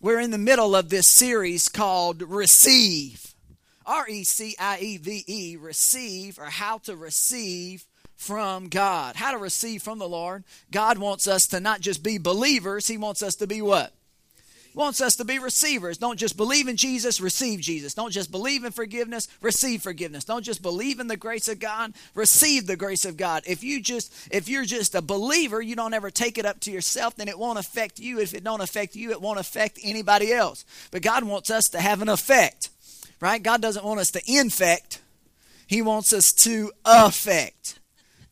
we're in the middle of this series called Receive. R E C I E V E, receive, or how to receive from God. How to receive from the Lord. God wants us to not just be believers, He wants us to be what? Wants us to be receivers. Don't just believe in Jesus, receive Jesus. Don't just believe in forgiveness, receive forgiveness. Don't just believe in the grace of God, receive the grace of God. If you just if you're just a believer, you don't ever take it up to yourself, then it won't affect you. If it don't affect you, it won't affect anybody else. But God wants us to have an effect. Right? God doesn't want us to infect. He wants us to affect.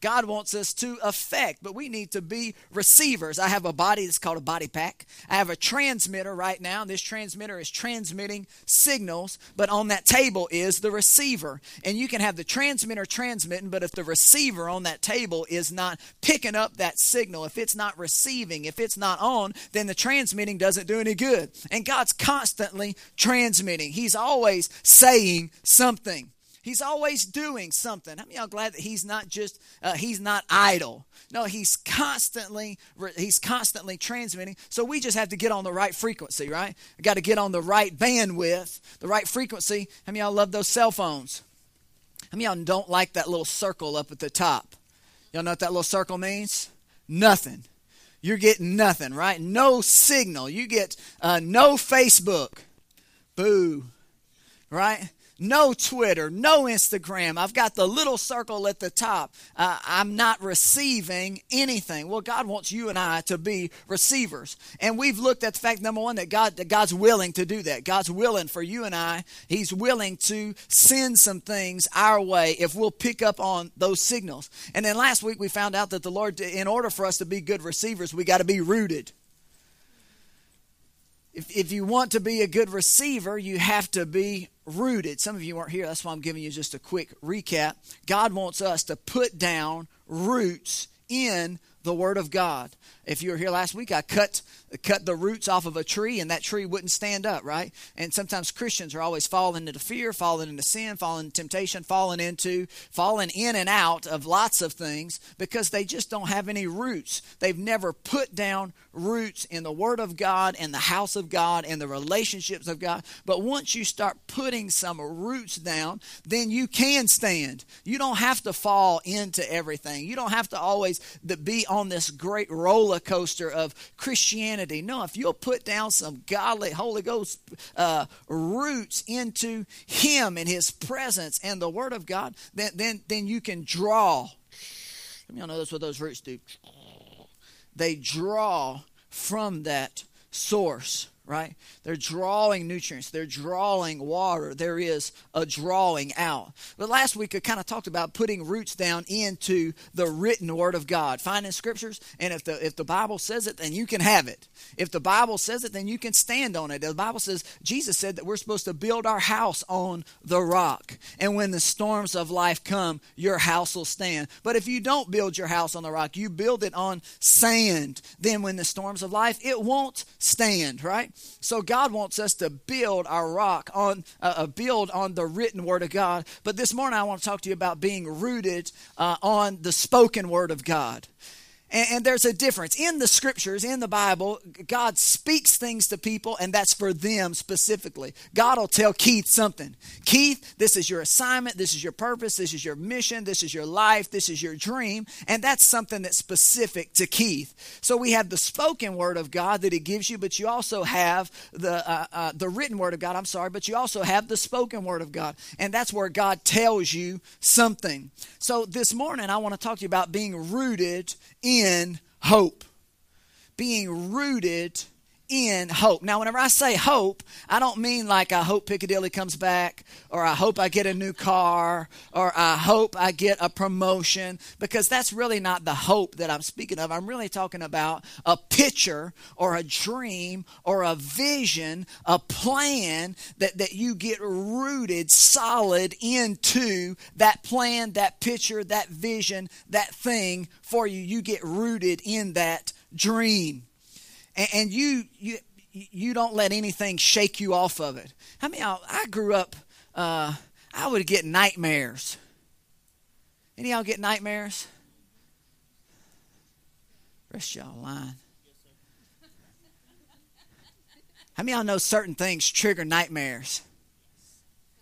God wants us to affect, but we need to be receivers. I have a body that's called a body pack. I have a transmitter right now. This transmitter is transmitting signals, but on that table is the receiver. And you can have the transmitter transmitting, but if the receiver on that table is not picking up that signal, if it's not receiving, if it's not on, then the transmitting doesn't do any good. And God's constantly transmitting, He's always saying something. He's always doing something. How many y'all glad that he's not just uh, he's not idle? No, he's constantly he's constantly transmitting. So we just have to get on the right frequency, right? We got to get on the right bandwidth, the right frequency. How many y'all love those cell phones? How many y'all don't like that little circle up at the top? Y'all know what that little circle means? Nothing. You're getting nothing, right? No signal. You get uh, no Facebook. Boo. Right? No Twitter, no Instagram. I've got the little circle at the top. Uh, I'm not receiving anything. Well, God wants you and I to be receivers, and we've looked at the fact number one that God that God's willing to do that. God's willing for you and I. He's willing to send some things our way if we'll pick up on those signals. And then last week we found out that the Lord, in order for us to be good receivers, we got to be rooted. If, if you want to be a good receiver, you have to be rooted. Some of you weren't here, that's why I'm giving you just a quick recap. God wants us to put down roots in the Word of God. If you were here last week, I cut cut the roots off of a tree and that tree wouldn't stand up, right? And sometimes Christians are always falling into fear, falling into sin, falling into temptation, falling into falling in and out of lots of things because they just don't have any roots. They've never put down roots in the Word of God and the house of God and the relationships of God. But once you start putting some roots down, then you can stand. You don't have to fall into everything. You don't have to always be on this great roller coaster of Christianity. No, if you'll put down some godly Holy Ghost uh, roots into Him and His presence and the Word of God, then then then you can draw. Me know that's what those roots do. They draw from that source right? They're drawing nutrients, they're drawing water. There is a drawing out. But last week I kind of talked about putting roots down into the written word of God, finding scriptures, and if the if the Bible says it, then you can have it. If the Bible says it, then you can stand on it. The Bible says Jesus said that we're supposed to build our house on the rock. And when the storms of life come, your house will stand. But if you don't build your house on the rock, you build it on sand, then when the storms of life, it won't stand, right? So God wants us to build our rock on, uh, uh, build on the written word of God. But this morning I want to talk to you about being rooted uh, on the spoken word of God. And, and, there's a difference. In the scriptures, in the Bible, God speaks things to people, and that's for them specifically. God will tell Keith something. Keith, this is your assignment, this is your purpose, this is your mission, this is your life, this is your dream, and that's something that's specific to Keith. So we have the spoken word of God that He gives you, but you also have the uh, uh, the written word of God. I'm sorry, but you also have the spoken word of God, and that's where God tells you something. So this morning, I want to talk to you about being rooted in hope. Being rooted in hope. Now, whenever I say hope, I don't mean like I hope Piccadilly comes back, or I hope I get a new car, or I hope I get a promotion, because that's really not the hope that I'm speaking of. I'm really talking about a picture, or a dream, or a vision, a plan that, that you get rooted solid into that plan, that picture, that vision, that thing for you. You get rooted in that dream and, and you you you don't let anything shake you off of it. I mean, I, I grew up. Uh, I would get nightmares. Any y'all get nightmares? Rest y'all lying. How many y'all know certain things trigger nightmares?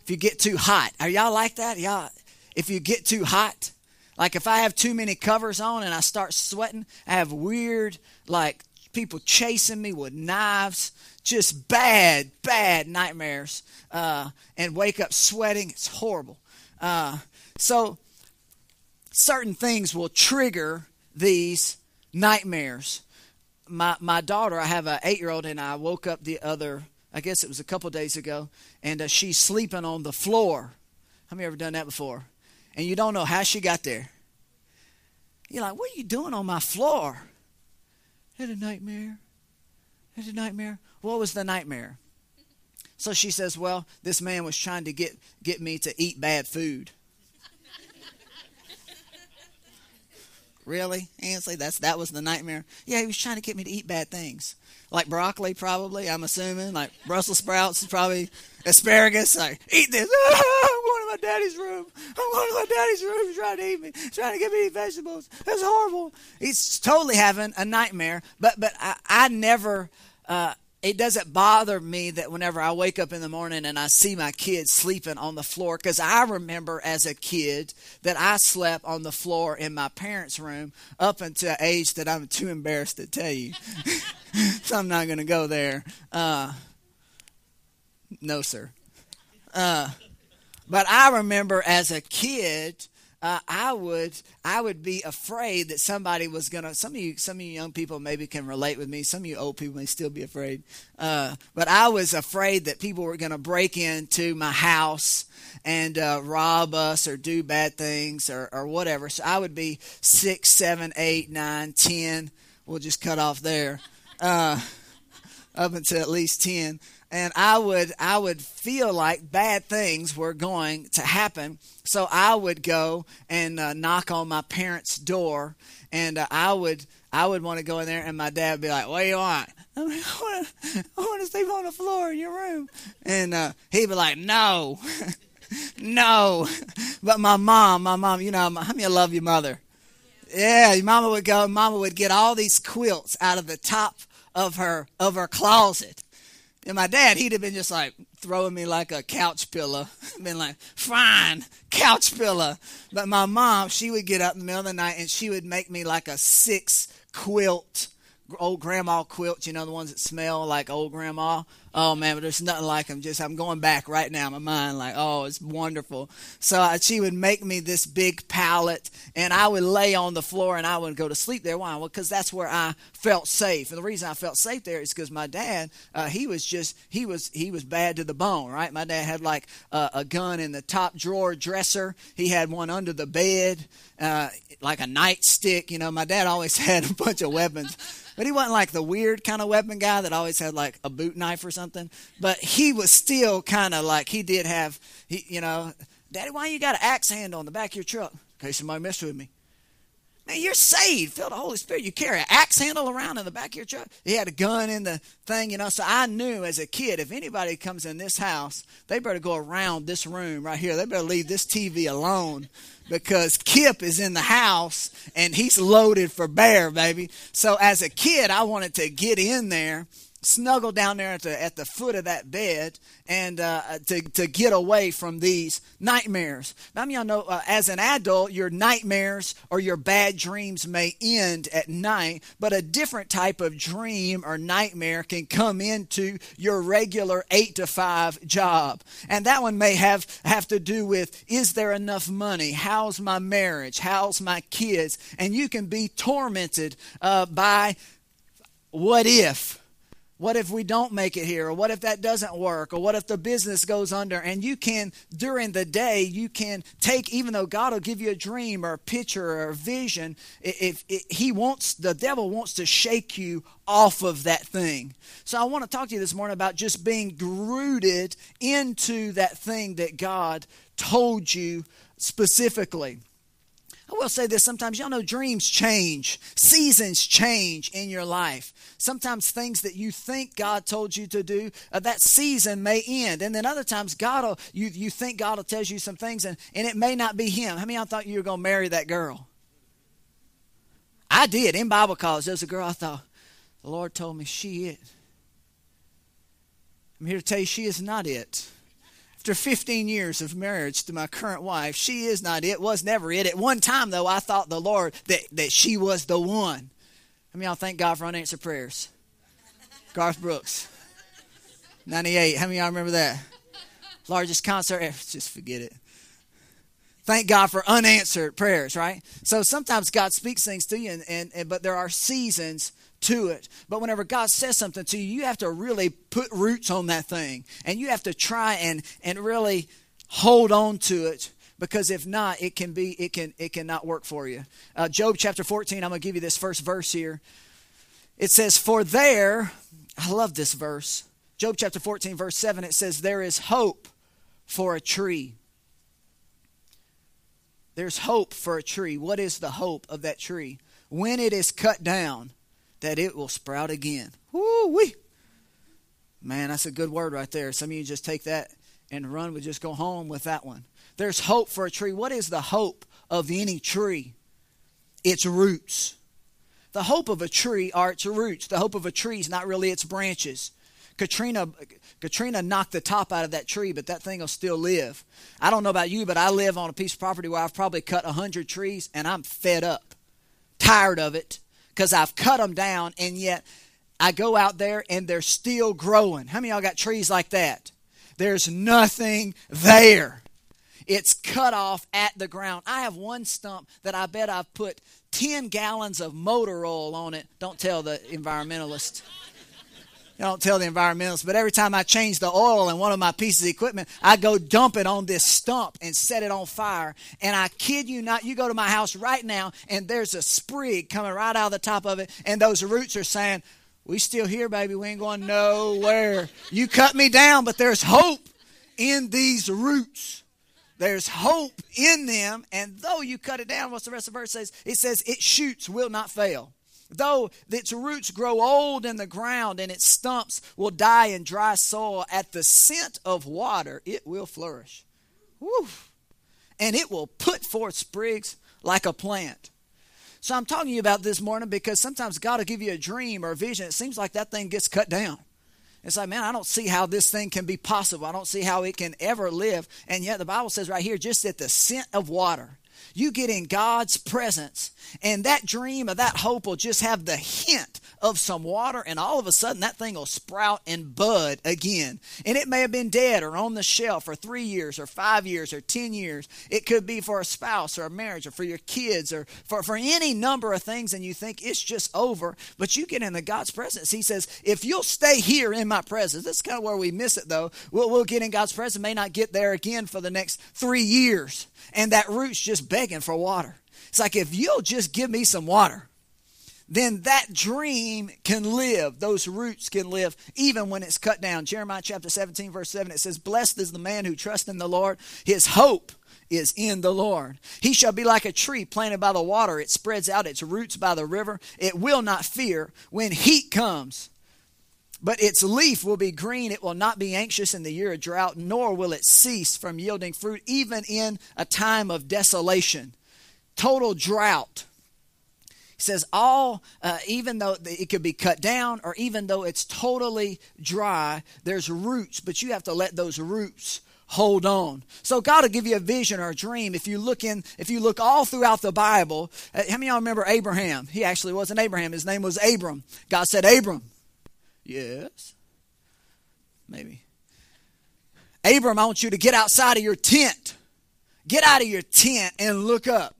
If you get too hot, are y'all like that? Y'all, if you get too hot, like if I have too many covers on and I start sweating, I have weird like people chasing me with knives, just bad, bad nightmares, uh, and wake up sweating. It's horrible. Uh, so certain things will trigger these nightmares. My my daughter, I have an eight year old, and I woke up the other, I guess it was a couple days ago, and uh, she's sleeping on the floor. How many ever done that before? And you don't know how she got there. You're like, what are you doing on my floor? Had a nightmare. Had a nightmare. What was the nightmare? So she says, well, this man was trying to get get me to eat bad food. Really? Ansley, that's that was the nightmare. Yeah, he was trying to get me to eat bad things. Like broccoli, probably, I'm assuming. Like Brussels sprouts, probably asparagus. Like, eat this. I'm going to my daddy's room. I'm going to my daddy's room. He's trying to eat me. He's trying to get me vegetables. That's horrible. He's totally having a nightmare. But but I, I never uh, it doesn't bother me that whenever I wake up in the morning and I see my kids sleeping on the floor, because I remember as a kid that I slept on the floor in my parents' room up until age that I'm too embarrassed to tell you. so I'm not going to go there. Uh, no, sir. Uh, but I remember as a kid uh, I would I would be afraid that somebody was gonna. Some of you some of you young people maybe can relate with me. Some of you old people may still be afraid. Uh, but I was afraid that people were gonna break into my house and uh, rob us or do bad things or, or whatever. So I would be six, seven, eight, nine, ten. We'll just cut off there. Uh, up until at least ten and I would I would feel like bad things were going to happen. So I would go and uh, knock on my parents' door, and uh, I would I would want to go in there, and my dad would be like, "What do you want?" I, I, want to, I want to sleep on the floor in your room, and uh, he'd be like, "No, no." But my mom, my mom, you know, how many love your mother? Yeah, your mama would go. Mama would get all these quilts out of the top of her of her closet and my dad, he'd have been just like throwing me like a couch pillow. been like, fine, couch pillow. But my mom, she would get up in the middle of the night and she would make me like a six quilt, old grandma quilt, you know, the ones that smell like old grandma. Oh man, but there's nothing like them. Just I'm going back right now my mind, like, oh, it's wonderful. So uh, she would make me this big pallet, and I would lay on the floor, and I would go to sleep there. Why? Well, because that's where I felt safe. And the reason I felt safe there is because my dad, uh, he was just he was he was bad to the bone, right? My dad had like uh, a gun in the top drawer dresser. He had one under the bed, uh, like a nightstick. You know, my dad always had a bunch of weapons. But he wasn't like the weird kind of weapon guy that always had like a boot knife or something. But he was still kind of like he did have, he, you know, Daddy, why you got an axe handle on the back of your truck? In case somebody messed with me. Man, you're saved. Feel the Holy Spirit. You carry an axe handle around in the back of your truck. He had a gun in the thing, you know. So I knew as a kid, if anybody comes in this house, they better go around this room right here. They better leave this TV alone because Kip is in the house and he's loaded for bear, baby. So as a kid, I wanted to get in there snuggle down there at the, at the foot of that bed and uh, to, to get away from these nightmares. Now, y'all know uh, as an adult, your nightmares or your bad dreams may end at night, but a different type of dream or nightmare can come into your regular eight to five job. And that one may have, have to do with is there enough money? How's my marriage? How's my kids? And you can be tormented uh, by what if what if we don't make it here? Or what if that doesn't work? Or what if the business goes under? And you can, during the day, you can take, even though God will give you a dream or a picture or a vision, if, if He wants, the devil wants to shake you off of that thing. So I want to talk to you this morning about just being rooted into that thing that God told you specifically. I will say this sometimes, y'all know dreams change, seasons change in your life. Sometimes things that you think God told you to do, uh, that season may end. And then other times, God will, you, you think God will tell you some things and, and it may not be Him. How many y'all thought you were going to marry that girl? I did. In Bible college, there was a girl I thought, the Lord told me she it. I'm here to tell you she is not it. After 15 years of marriage to my current wife, she is not it, was never it. At one time, though, I thought the Lord that, that she was the one. I mean, y'all thank God for unanswered prayers? Garth Brooks, 98. How many y'all remember that? Largest concert ever. Just forget it. Thank God for unanswered prayers, right? So sometimes God speaks things to you, and, and, and but there are seasons to it. But whenever God says something to you, you have to really put roots on that thing. And you have to try and, and really hold on to it because if not it can be it can it cannot work for you. Uh, job chapter 14 i'm going to give you this first verse here. It says for there i love this verse. Job chapter 14 verse 7 it says there is hope for a tree. There's hope for a tree. What is the hope of that tree? When it is cut down that it will sprout again. Woo wee. Man, that's a good word right there. Some of you just take that and run, would just go home with that one. There's hope for a tree. What is the hope of any tree? Its roots. The hope of a tree are its roots. The hope of a tree is not really its branches. Katrina, Katrina knocked the top out of that tree, but that thing will still live. I don't know about you, but I live on a piece of property where I've probably cut a hundred trees, and I'm fed up, tired of it, because I've cut them down and yet I go out there and they're still growing. How many y'all got trees like that? There's nothing there. It's cut off at the ground. I have one stump that I bet I've put 10 gallons of motor oil on it. Don't tell the environmentalist. I don't tell the environmentalists, but every time I change the oil in one of my pieces of equipment, I go dump it on this stump and set it on fire. And I kid you not, you go to my house right now, and there's a sprig coming right out of the top of it, and those roots are saying, We still here, baby. We ain't going nowhere. You cut me down, but there's hope in these roots. There's hope in them, and though you cut it down, what's the rest of the verse says? It says, It shoots, will not fail. Though its roots grow old in the ground and its stumps will die in dry soil, at the scent of water it will flourish. Woo. And it will put forth sprigs like a plant. So I'm talking to you about this morning because sometimes God will give you a dream or a vision. It seems like that thing gets cut down. It's like, man, I don't see how this thing can be possible. I don't see how it can ever live. And yet the Bible says right here, just at the scent of water, you get in God's presence, and that dream or that hope will just have the hint of some water, and all of a sudden that thing will sprout and bud again. And it may have been dead or on the shelf for three years or five years or ten years. It could be for a spouse or a marriage or for your kids or for, for any number of things, and you think it's just over. But you get in the God's presence. He says, if you'll stay here in my presence, this is kind of where we miss it though. We'll, we'll get in God's presence, may not get there again for the next three years. And that root's just begging for water. It's like, if you'll just give me some water, then that dream can live. Those roots can live even when it's cut down. Jeremiah chapter 17, verse 7, it says, Blessed is the man who trusts in the Lord. His hope is in the Lord. He shall be like a tree planted by the water. It spreads out its roots by the river. It will not fear when heat comes. But its leaf will be green. It will not be anxious in the year of drought, nor will it cease from yielding fruit, even in a time of desolation. Total drought. He says all uh, even though it could be cut down or even though it's totally dry there's roots but you have to let those roots hold on. So god will give you a vision or a dream. If you look in if you look all throughout the bible uh, how many of y'all remember abraham? He actually wasn't abraham. His name was abram. God said abram yes. Maybe. Abram i want you to get outside of your tent. Get out of your tent and look up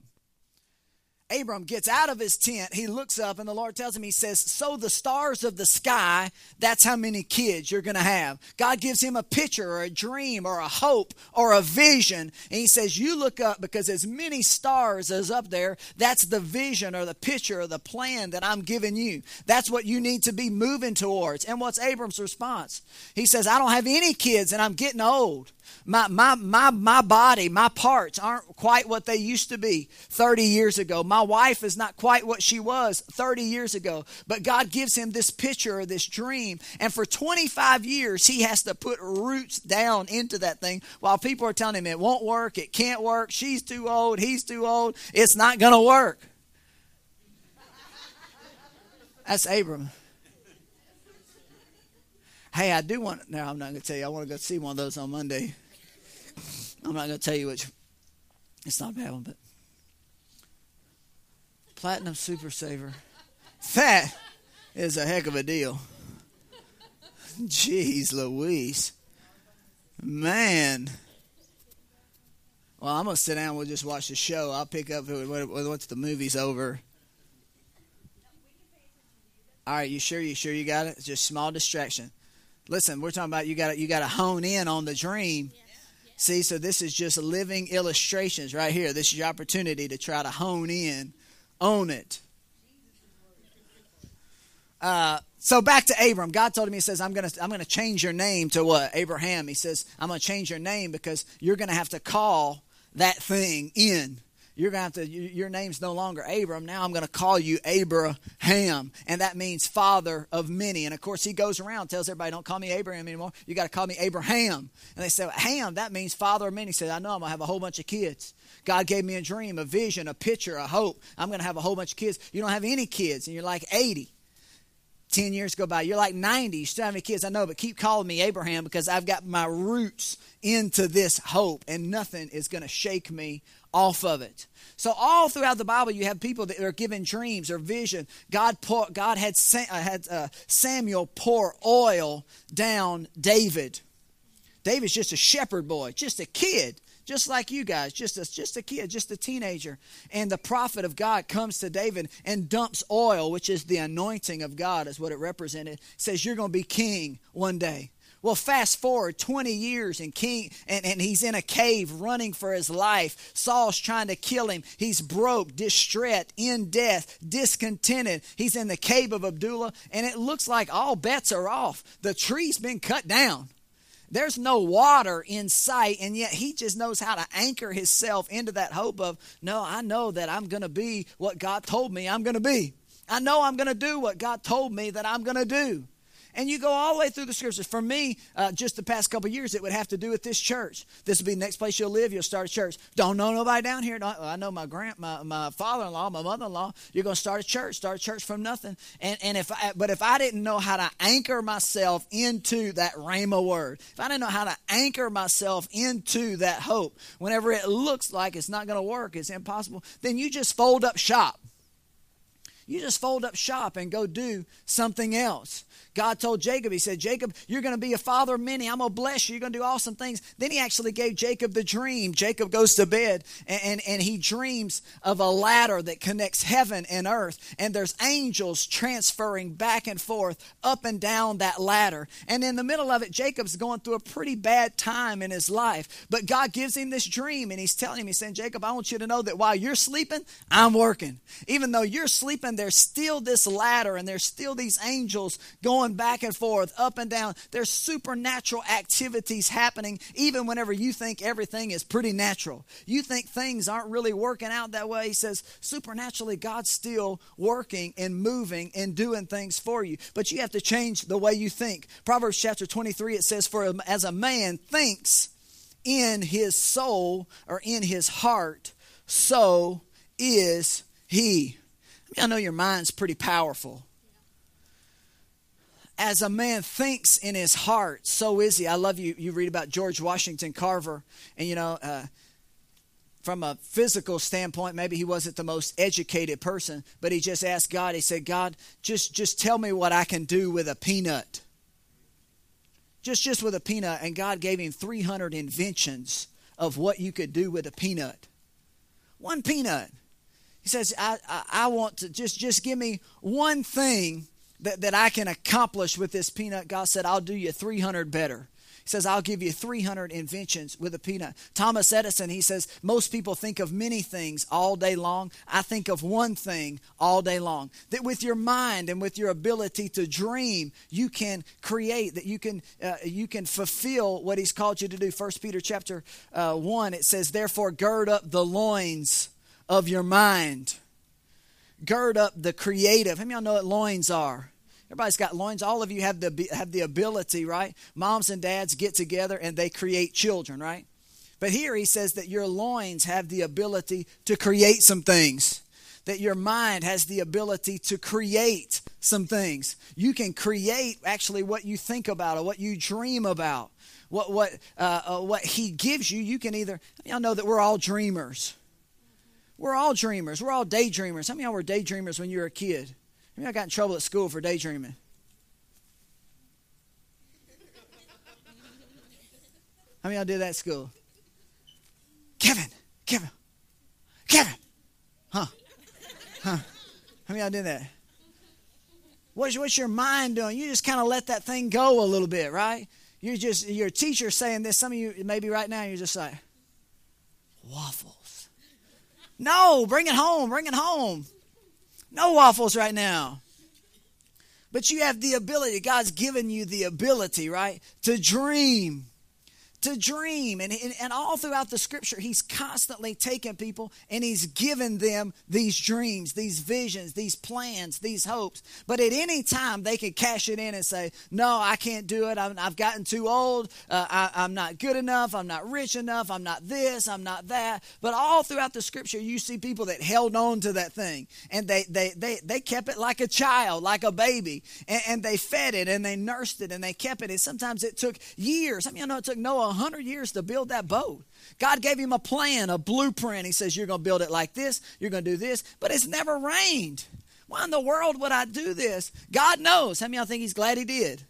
Abram gets out of his tent, he looks up, and the Lord tells him, He says, So the stars of the sky, that's how many kids you're going to have. God gives him a picture or a dream or a hope or a vision. And He says, You look up because as many stars as up there, that's the vision or the picture or the plan that I'm giving you. That's what you need to be moving towards. And what's Abram's response? He says, I don't have any kids and I'm getting old. My, my, my, my body, my parts aren't quite what they used to be 30 years ago. My wife is not quite what she was 30 years ago. But God gives him this picture or this dream. And for 25 years, he has to put roots down into that thing while people are telling him it won't work, it can't work, she's too old, he's too old, it's not going to work. That's Abram. Hey, I do want. No, I'm not going to tell you. I want to go see one of those on Monday. I'm not going to tell you which. It's not a bad one, but Platinum Super Saver. That is a heck of a deal. Jeez Louise. Man. Well, I'm going to sit down. We'll just watch the show. I'll pick up once the movie's over. All right, you sure? You sure you got it? Just small distraction. Listen, we're talking about you got you got to hone in on the dream. See, so this is just living illustrations right here. This is your opportunity to try to hone in, own it. Uh, so back to Abram. God told him, He says, I'm gonna I'm gonna change your name to what? Abraham. He says, I'm gonna change your name because you're gonna have to call that thing in. You're going to have to, your name's no longer Abram. Now I'm going to call you Abraham. And that means father of many. And of course, he goes around, tells everybody, don't call me Abraham anymore. You got to call me Abraham. And they say, Ham, that means father of many. He said, I know I'm going to have a whole bunch of kids. God gave me a dream, a vision, a picture, a hope. I'm going to have a whole bunch of kids. You don't have any kids, and you're like 80. 10 years go by. You're like 90. You still have any kids. I know, but keep calling me Abraham because I've got my roots into this hope, and nothing is going to shake me off of it. So all throughout the Bible, you have people that are given dreams or vision. God pour, God had uh, had uh, Samuel pour oil down David. David's just a shepherd boy, just a kid, just like you guys, just a, just a kid, just a teenager. And the prophet of God comes to David and dumps oil, which is the anointing of God, is what it represented. Says you're going to be king one day. Well, fast forward 20 years and King and, and he's in a cave running for his life. Saul's trying to kill him. He's broke, distressed, in death, discontented. He's in the cave of Adullam, and it looks like all bets are off. The tree's been cut down. There's no water in sight, and yet he just knows how to anchor himself into that hope of, no, I know that I'm going to be what God told me I'm going to be. I know I'm going to do what God told me that I'm going to do. And you go all the way through the scriptures. For me, uh, just the past couple years, it would have to do with this church. This will be the next place you'll live. You'll start a church. Don't know nobody down here. Don't, I know my grand, my, my father-in-law, my mother-in-law. You're going to start a church. Start a church from nothing. And and if I, but if I didn't know how to anchor myself into that rhema word, if I didn't know how to anchor myself into that hope, whenever it looks like it's not going to work, it's impossible, then you just fold up shop. You just fold up shop and go do something else. God told Jacob, He said, Jacob, you're going to be a father of many. I'm going to bless you. You're going to do awesome things. Then He actually gave Jacob the dream. Jacob goes to bed and, and, and he dreams of a ladder that connects heaven and earth. And there's angels transferring back and forth up and down that ladder. And in the middle of it, Jacob's going through a pretty bad time in his life. But God gives him this dream and He's telling him, He's saying, Jacob, I want you to know that while you're sleeping, I'm working. Even though you're sleeping, there's still this ladder and there's still these angels going going back and forth, up and down. There's supernatural activities happening even whenever you think everything is pretty natural. You think things aren't really working out that way. He says, supernaturally, God's still working and moving and doing things for you. But you have to change the way you think. Proverbs chapter 23, it says, For as a man thinks in his soul or in his heart, so is he. I know your mind's pretty powerful as a man thinks in his heart, so is he. I love you. You read about George Washington Carver, and you know, uh, from a physical standpoint, maybe he wasn't the most educated person, but he just asked God. He said, "God, just just tell me what I can do with a peanut." Just just with a peanut, and God gave him 300 inventions of what you could do with a peanut. One peanut. He says, I, I, I want to just just give me one thing that, that I can accomplish with this peanut, God said, I'll do you 300 better. He says, I'll give you 300 inventions with a peanut. Thomas Edison, he says, most people think of many things all day long. I think of one thing all day long. That with your mind and with your ability to dream, you can create, that you can, uh, you can fulfill what he's called you to do. First Peter chapter uh, 1, it says, therefore gird up the loins of your mind. Gird up the creative. How many y'all know what loins are? Everybody's got loins. All of you have the have the ability, right? Moms and dads get together and they create children, right? But here he says that your loins have the ability to create some things. that your mind has the ability to create some things. You can create actually what you think about or what you dream about. What what uh, uh, what He gives you, you can either. Y'all know that we're all dreamers. We're all dreamers. We're all daydreamers. How many of y'all were daydreamers when you were a kid? Many of y'all got in trouble at school for daydreaming? How many y'all did that at school? Kevin, Kevin, Kevin. Huh? Huh? How many y'all did that? What's, what's your mind doing? You just kind of let that thing go a little bit, right? You're just, your teacher saying this. Some of you, maybe right now, you're just like, waffles. No, bring it home, bring it home. No waffles right now. But you have the ability, God's given you the ability, right, to dream to dream. And, and, all throughout the scripture, he's constantly taking people and he's given them these dreams, these visions, these plans, these hopes. But at any time, they can cash it in and say, No, I can't do it. i have gotten too old. Uh, I, I'm not good enough. I'm not rich enough. I'm not this. I'm not that. But all throughout the scripture, you see people that held on to that thing and they, they, they, they kept it like a child, like a baby. And, and they fed it and they nursed it and they kept it. And sometimes it took years. I mean, you know it took Noah 100 years to build that boat. God gave him a plan, a blueprint. He says, You're going to build it like this, you're going to do this, but it's never rained. Why in the world would I do this? God knows. How many of y'all think he's glad he did?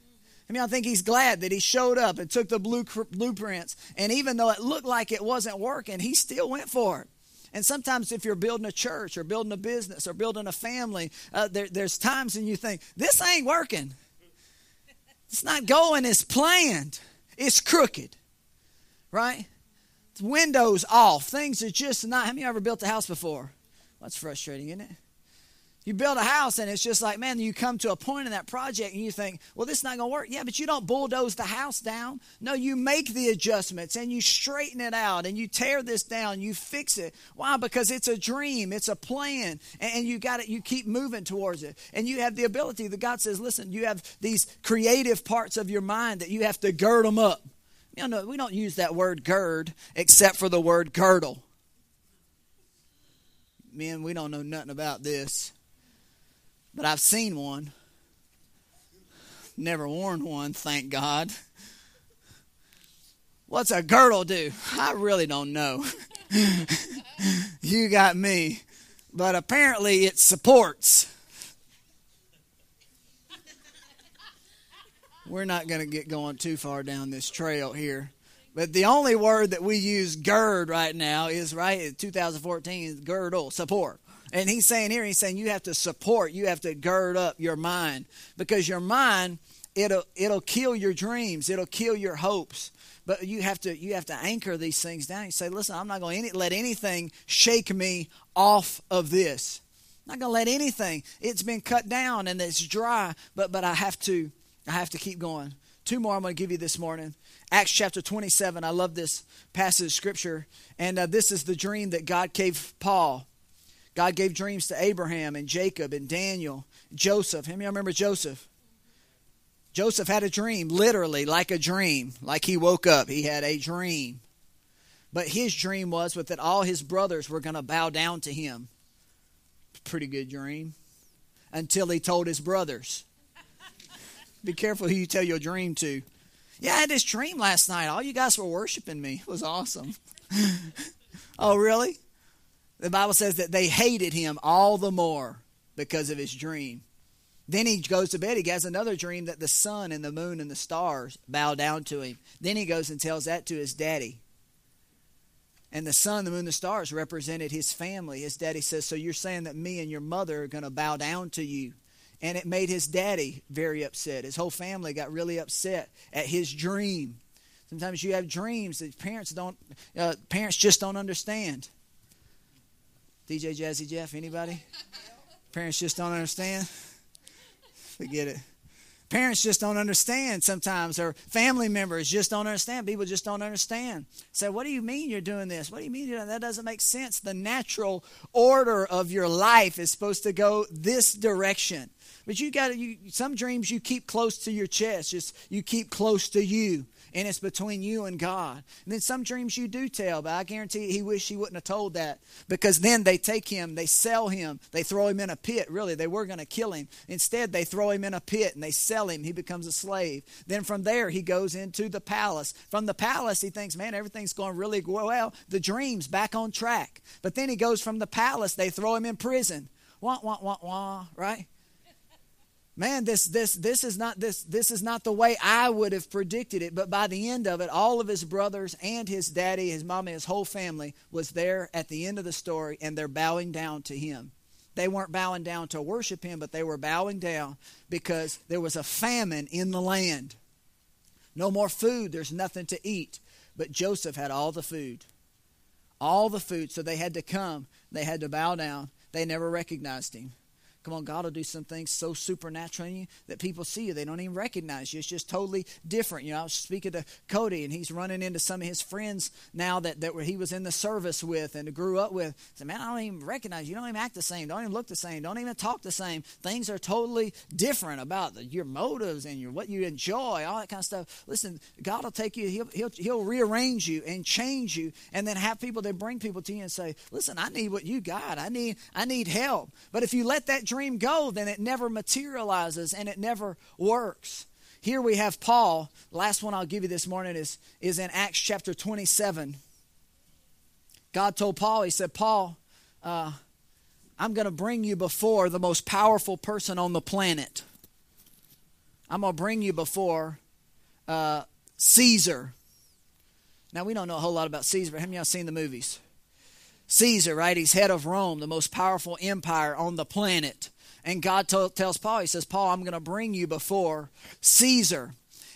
Many of y'all think he's glad that he showed up and took the blue, blueprints? And even though it looked like it wasn't working, he still went for it. And sometimes, if you're building a church or building a business or building a family, uh, there, there's times when you think, This ain't working. It's not going as planned, it's crooked right? Windows off. Things are just not. Have you ever built a house before? That's frustrating, isn't it? You build a house and it's just like, man, you come to a point in that project and you think, well, this is not going to work. Yeah, but you don't bulldoze the house down. No, you make the adjustments and you straighten it out and you tear this down, you fix it. Why? Because it's a dream, it's a plan, and you got it, you keep moving towards it. And you have the ability that God says, listen, you have these creative parts of your mind that you have to gird them up. You know, we don't use that word gird except for the word girdle. Men, we don't know nothing about this. But I've seen one. Never worn one, thank God. What's a girdle do? I really don't know. you got me. But apparently it supports. We're not going to get going too far down this trail here. But the only word that we use gird right now is right in 2014 girdle, support. And he's saying here, he's saying you have to support, you have to gird up your mind because your mind it'll it'll kill your dreams, it'll kill your hopes. But you have to you have to anchor these things down. You say, listen, I'm not going to let anything shake me off of this. I'm not going to let anything. It's been cut down and it's dry, but but I have to I have to keep going. Two more I'm going to give you this morning. Acts chapter 27. I love this passage of scripture. And uh, this is the dream that God gave Paul. God gave dreams to Abraham and Jacob and Daniel, Joseph. How many remember Joseph? Joseph had a dream, literally like a dream, like he woke up. He had a dream. But his dream was that all his brothers were going to bow down to him. Pretty good dream. Until he told his brothers. Be careful who you tell your dream to. Yeah, I had this dream last night. All you guys were worshiping me. It was awesome. oh, really? The Bible says that they hated him all the more because of his dream. Then he goes to bed. He has another dream that the sun and the moon and the stars bow down to him. Then he goes and tells that to his daddy. And the sun, the moon, the stars represented his family. His daddy says, So you're saying that me and your mother are going to bow down to you? And it made his daddy very upset. His whole family got really upset at his dream. Sometimes you have dreams that parents don't, uh, parents just don't understand. DJ Jazzy Jeff, anybody? Parents just don't understand. Forget it. Parents just don't understand sometimes, or family members just don't understand. People just don't understand. Say, what do you mean you're doing this? What do you mean that doesn't make sense? The natural order of your life is supposed to go this direction. But you got you some dreams you keep close to your chest, just you keep close to you and it's between you and God. And then some dreams you do tell, but I guarantee he wish he wouldn't have told that because then they take him, they sell him, they throw him in a pit. Really, they were going to kill him. Instead, they throw him in a pit and they sell him. He becomes a slave. Then from there, he goes into the palace. From the palace, he thinks, man, everything's going really well. The dream's back on track. But then he goes from the palace, they throw him in prison. Wah, wah, wah, wah, right? Man this this this is not this this is not the way i would have predicted it but by the end of it all of his brothers and his daddy his mom and his whole family was there at the end of the story and they're bowing down to him. They weren't bowing down to worship him but they were bowing down because there was a famine in the land. No more food. There's nothing to eat. But joseph had all the food. All the food. So they had to come. They had to bow down. They never recognized him Come on, God will do some things so supernatural in you that people see you. They don't even recognize you. It's just totally different. You know, I was speaking to Cody, and he's running into some of his friends now that, that he was in the service with and grew up with. I said, man, I don't even recognize you. You don't even act the same. Don't even look the same. Don't even talk the same. Things are totally different about the, your motives and your what you enjoy, all that kind of stuff. Listen, God will take you. He'll, he'll, he'll rearrange you and change you, and then have people that bring people to you and say, listen, I need what you got. I need I need help. But if you let that dream go, then it never materializes and it never works. Here we have Paul. Last one I'll give you this morning is, is in Acts chapter 27. God told Paul, He said, Paul, uh, I'm going to bring you before the most powerful person on the planet. I'm going to bring you before uh, Caesar. Now, we don't know a whole lot about Caesar, but of y'all seen the movies? Caesar, right? He's head of Rome, the most powerful empire on the planet. And God t- tells Paul, He says, Paul, I'm going to bring you before Caesar.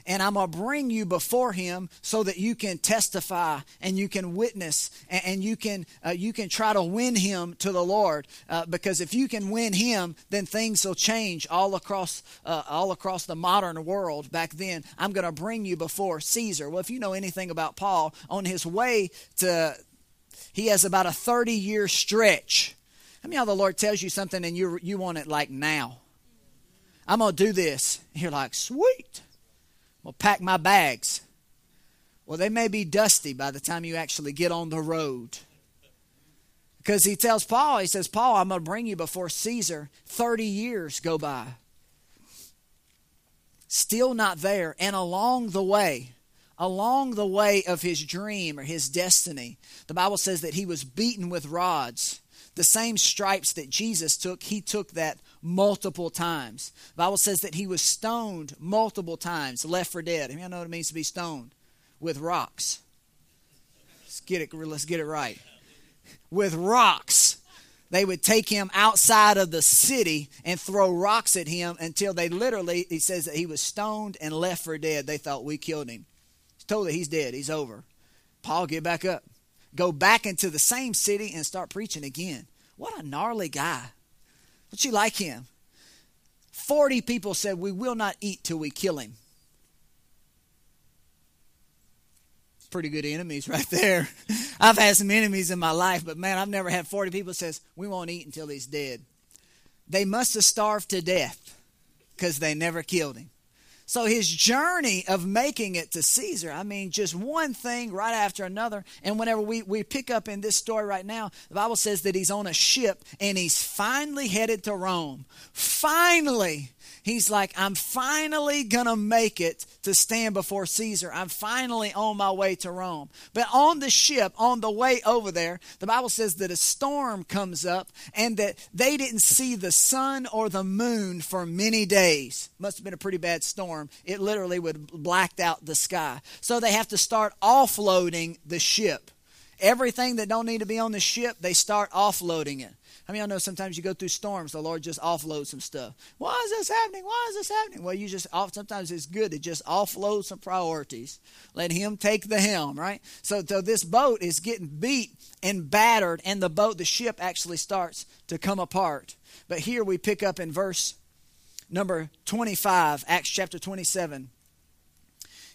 And I'm going to bring you before him so that you can testify and you can witness and, and you, can, uh, you can try to win him to the Lord. Uh, because if you can win him, then things will change all across, uh, all across the modern world back then. I'm going to bring you before Caesar. Well, if you know anything about Paul, on his way to, he has about a 30 year stretch how many of the Lord tells you something and you you want it like now? I'm gonna do this. you're like, sweet. Well, pack my bags. Well, they may be dusty by the time you actually get on the road. Because he tells Paul, he says, Paul, I'm going to bring you before Caesar. 30 years go by. Still not there. And along the way, along the way of his dream or his destiny, the Bible says that he was beaten with rods the same stripes that Jesus took, he took that multiple times. The Bible says that he was stoned multiple times, left for dead. I know what it means to be stoned? With rocks. Let's get it, let's get it right. With rocks. They would take him outside of the city and throw rocks at him until they literally, he says that he was stoned and left for dead. They thought we killed him. Told that he's dead, he's over. Paul, get back up go back into the same city and start preaching again. What a gnarly guy. Don't you like him? 40 people said, We will not eat till we kill him. Pretty good enemies right there. I've had some enemies in my life, but man, I've never had 40 people says, We won't eat until he's dead. They must have starved to death because they never killed him. So his journey of making it to Caesar, I mean, just one thing right after another. And whenever we, we pick up in this story right now, the Bible says that he's on a ship and he's finally headed to Rome. Finally he's like, I'm finally going to make it to stand before Caesar. I'm finally on my way to Rome. But on the ship, on the way over there, the Bible says that a storm comes up and that they didn't see the sun or the moon for many days. Must have been a pretty bad storm. It literally would blacked out the sky. So they have to start offloading the ship. Everything that don't need to be on the ship, they start offloading it. I mean, I know sometimes you go through storms, the Lord just offloads some stuff. Why is this happening? Why is this happening? Well, you just off, sometimes it's good to just offload some priorities. Let Him take the helm, right? So, so this boat is getting beat and battered, and the boat, the ship actually starts to come apart. But here we pick up in verse number 25, Acts chapter 27.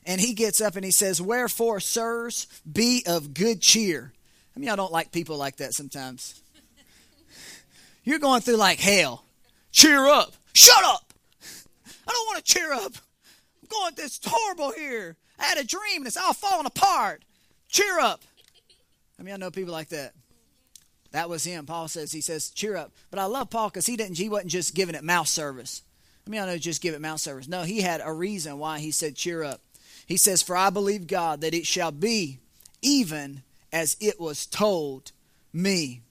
And he gets up and he says, Wherefore, sirs, be of good cheer. I mean, I don't like people like that sometimes. You're going through like hell. Cheer up. Shut up! I don't want to cheer up. I'm going, this horrible here. I had a dream and it's all falling apart. Cheer up. I mean, I know people like that. That was him. Paul says, he says, cheer up. But I love Paul because he didn't, he wasn't just giving it mouth service. I mean, I know just give it mouth service. No, he had a reason why he said, cheer up. He says, For I believe God that it shall be even as it was told me.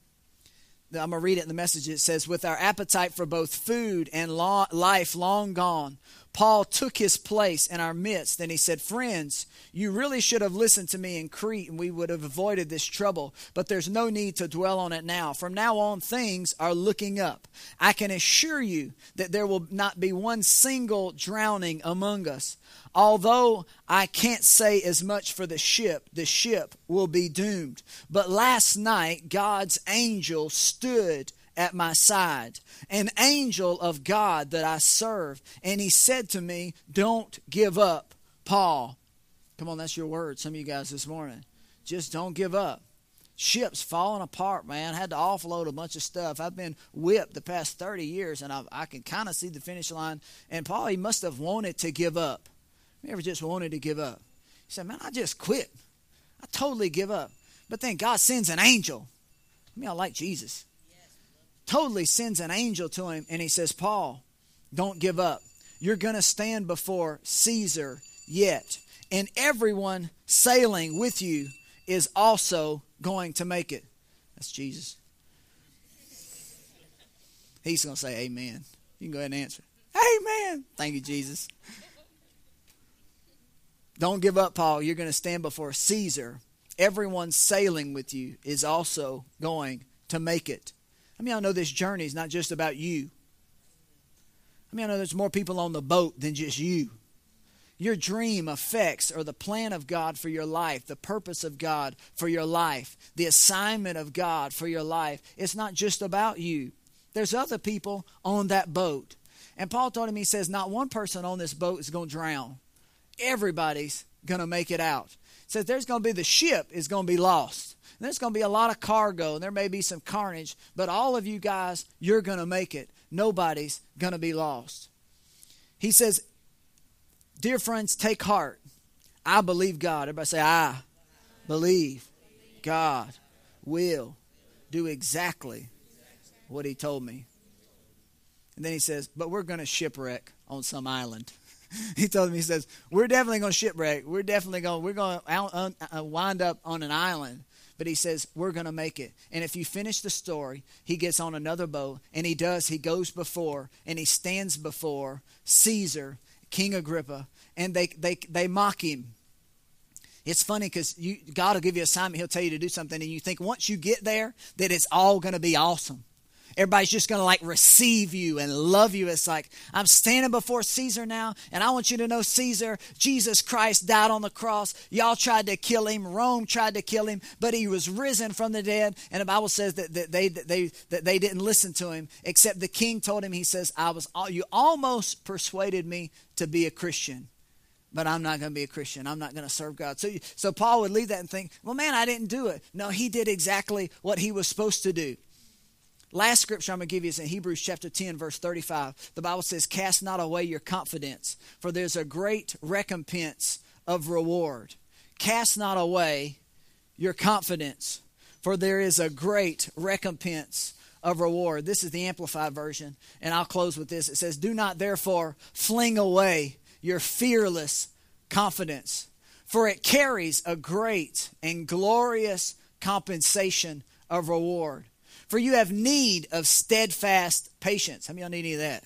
I'm going to read it in the message. It says, With our appetite for both food and life long gone, Paul took his place in our midst and he said, Friends, you really should have listened to me in Crete and we would have avoided this trouble, but there's no need to dwell on it now. From now on, things are looking up. I can assure you that there will not be one single drowning among us. Although I can't say as much for the ship, the ship will be doomed. But last night, God's angel stood at my side, an angel of God that I serve. And he said to me, Don't give up, Paul. Come on, that's your word, some of you guys this morning. Just don't give up. Ship's falling apart, man. I had to offload a bunch of stuff. I've been whipped the past 30 years, and I've, i can kind of see the finish line. And Paul, he must have wanted to give up. He ever just wanted to give up? He said, Man, I just quit. I totally give up. But then God sends an angel. I mean, I like Jesus. Totally sends an angel to him, and he says, Paul, don't give up. You're going to stand before Caesar yet and everyone sailing with you is also going to make it. That's Jesus. He's going to say, Amen. You can go ahead and answer. Amen. Thank you, Jesus. Don't give up, Paul. You're going to stand before Caesar. Everyone sailing with you is also going to make it. I mean, I know this journey is not just about you. I mean, I know there's more people on the boat than just you your dream affects or the plan of God for your life, the purpose of God for your life, the assignment of God for your life, it's not just about you. There's other people on that boat. And Paul told him, he says, not one person on this boat is going to drown. Everybody's going to make it out. He says there's going to be the ship is going to be lost. There's going to be a lot of cargo and there may be some carnage, but all of you guys, you're going to make it. Nobody's going to be lost. He says Dear friends, take heart. I believe God. Everybody say, I believe God will do exactly what He told me. And then he says, But we're going to shipwreck on some island. he told me, He says, We're definitely going to shipwreck. We're definitely going, we're going to uh, wind up on an island. But he says, We're going to make it. And if you finish the story, he gets on another boat, and he does. He goes before, and he stands before Caesar, King Agrippa, and they, they, they mock him. It's funny because God will give you an assignment, He'll tell you to do something, and you think once you get there that it's all going to be awesome. Everybody's just going to like receive you and love you. It's like, I'm standing before Caesar now, and I want you to know Caesar, Jesus Christ died on the cross. Y'all tried to kill him. Rome tried to kill him, but he was risen from the dead. And the Bible says that, that, they, that, they, that they didn't listen to him, except the king told him, he says, I was, you almost persuaded me to be a Christian but I'm not going to be a Christian. I'm not going to serve God. So, so Paul would leave that and think, well, man, I didn't do it. No, he did exactly what he was supposed to do. Last scripture I'm going to give you is in Hebrews chapter 10, verse 35. The Bible says, Cast not away your confidence, for there's a great recompense of reward. Cast not away your confidence, for there is a great recompense of reward. This is the Amplified Version, and I'll close with this. It says, Do not therefore fling away your fearless confidence, for it carries a great and glorious compensation of reward. For you have need of steadfast patience. How many of y'all need any of that?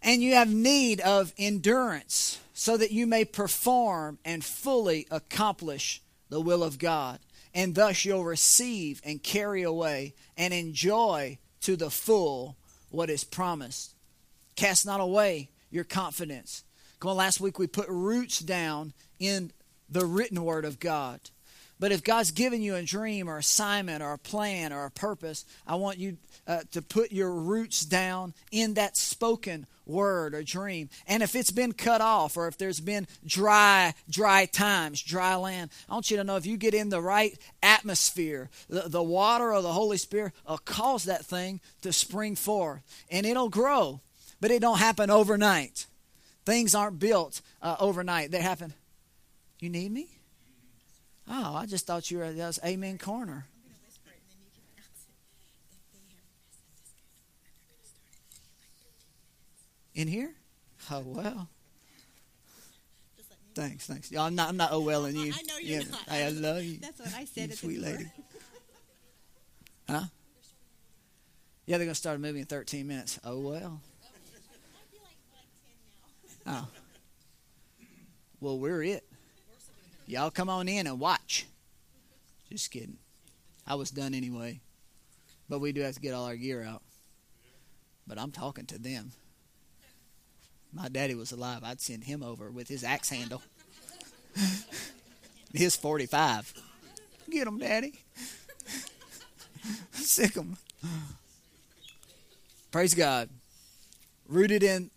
And you have need of endurance, so that you may perform and fully accomplish the will of God. And thus you'll receive and carry away and enjoy to the full what is promised. Cast not away your confidence. Come on, last week we put roots down in the written word of God. But if God's given you a dream or assignment or a plan or a purpose, I want you uh, to put your roots down in that spoken word or dream. And if it's been cut off or if there's been dry, dry times, dry land, I want you to know if you get in the right atmosphere, the, the water of the Holy Spirit will cause that thing to spring forth and it'll grow. But it don't happen overnight. Things aren't built uh, overnight. They happen. You need me? Oh, I just thought you were that was Amen Corner. In here? Oh well. Thanks, thanks. Y'all, I'm not, I'm not oh well in you. I know you're Yeah, not. I love you. That's what I said. At sweet lady. Huh? Yeah, they're gonna start a movie in 13 minutes. Oh well. Oh. Well, we're it. Y'all come on in and watch. Just kidding. I was done anyway. But we do have to get all our gear out. But I'm talking to them. My daddy was alive. I'd send him over with his axe handle. his 45. Get him, daddy. Sic him. Praise God. Rooted in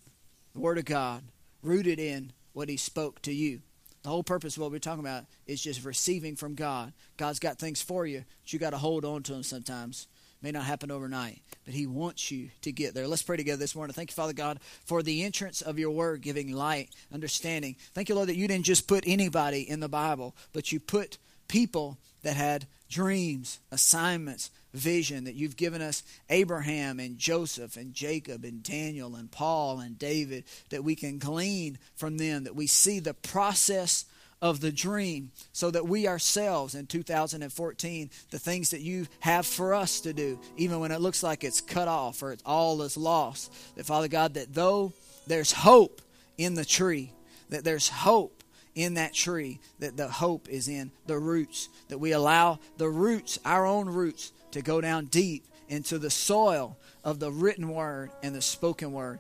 the Word of God, rooted in what He spoke to you. The whole purpose of what we're talking about is just receiving from God. God's got things for you, but you got to hold on to them sometimes. May not happen overnight, but He wants you to get there. Let's pray together this morning. Thank you, Father God, for the entrance of your word, giving light, understanding. Thank you, Lord, that you didn't just put anybody in the Bible, but you put people that had dreams, assignments, vision, that you've given us Abraham and Joseph and Jacob and Daniel and Paul and David, that we can glean from them, that we see the process of the dream so that we ourselves in 2014 the things that you have for us to do even when it looks like it's cut off or it's all is lost that father god that though there's hope in the tree that there's hope in that tree that the hope is in the roots that we allow the roots our own roots to go down deep into the soil of the written word and the spoken word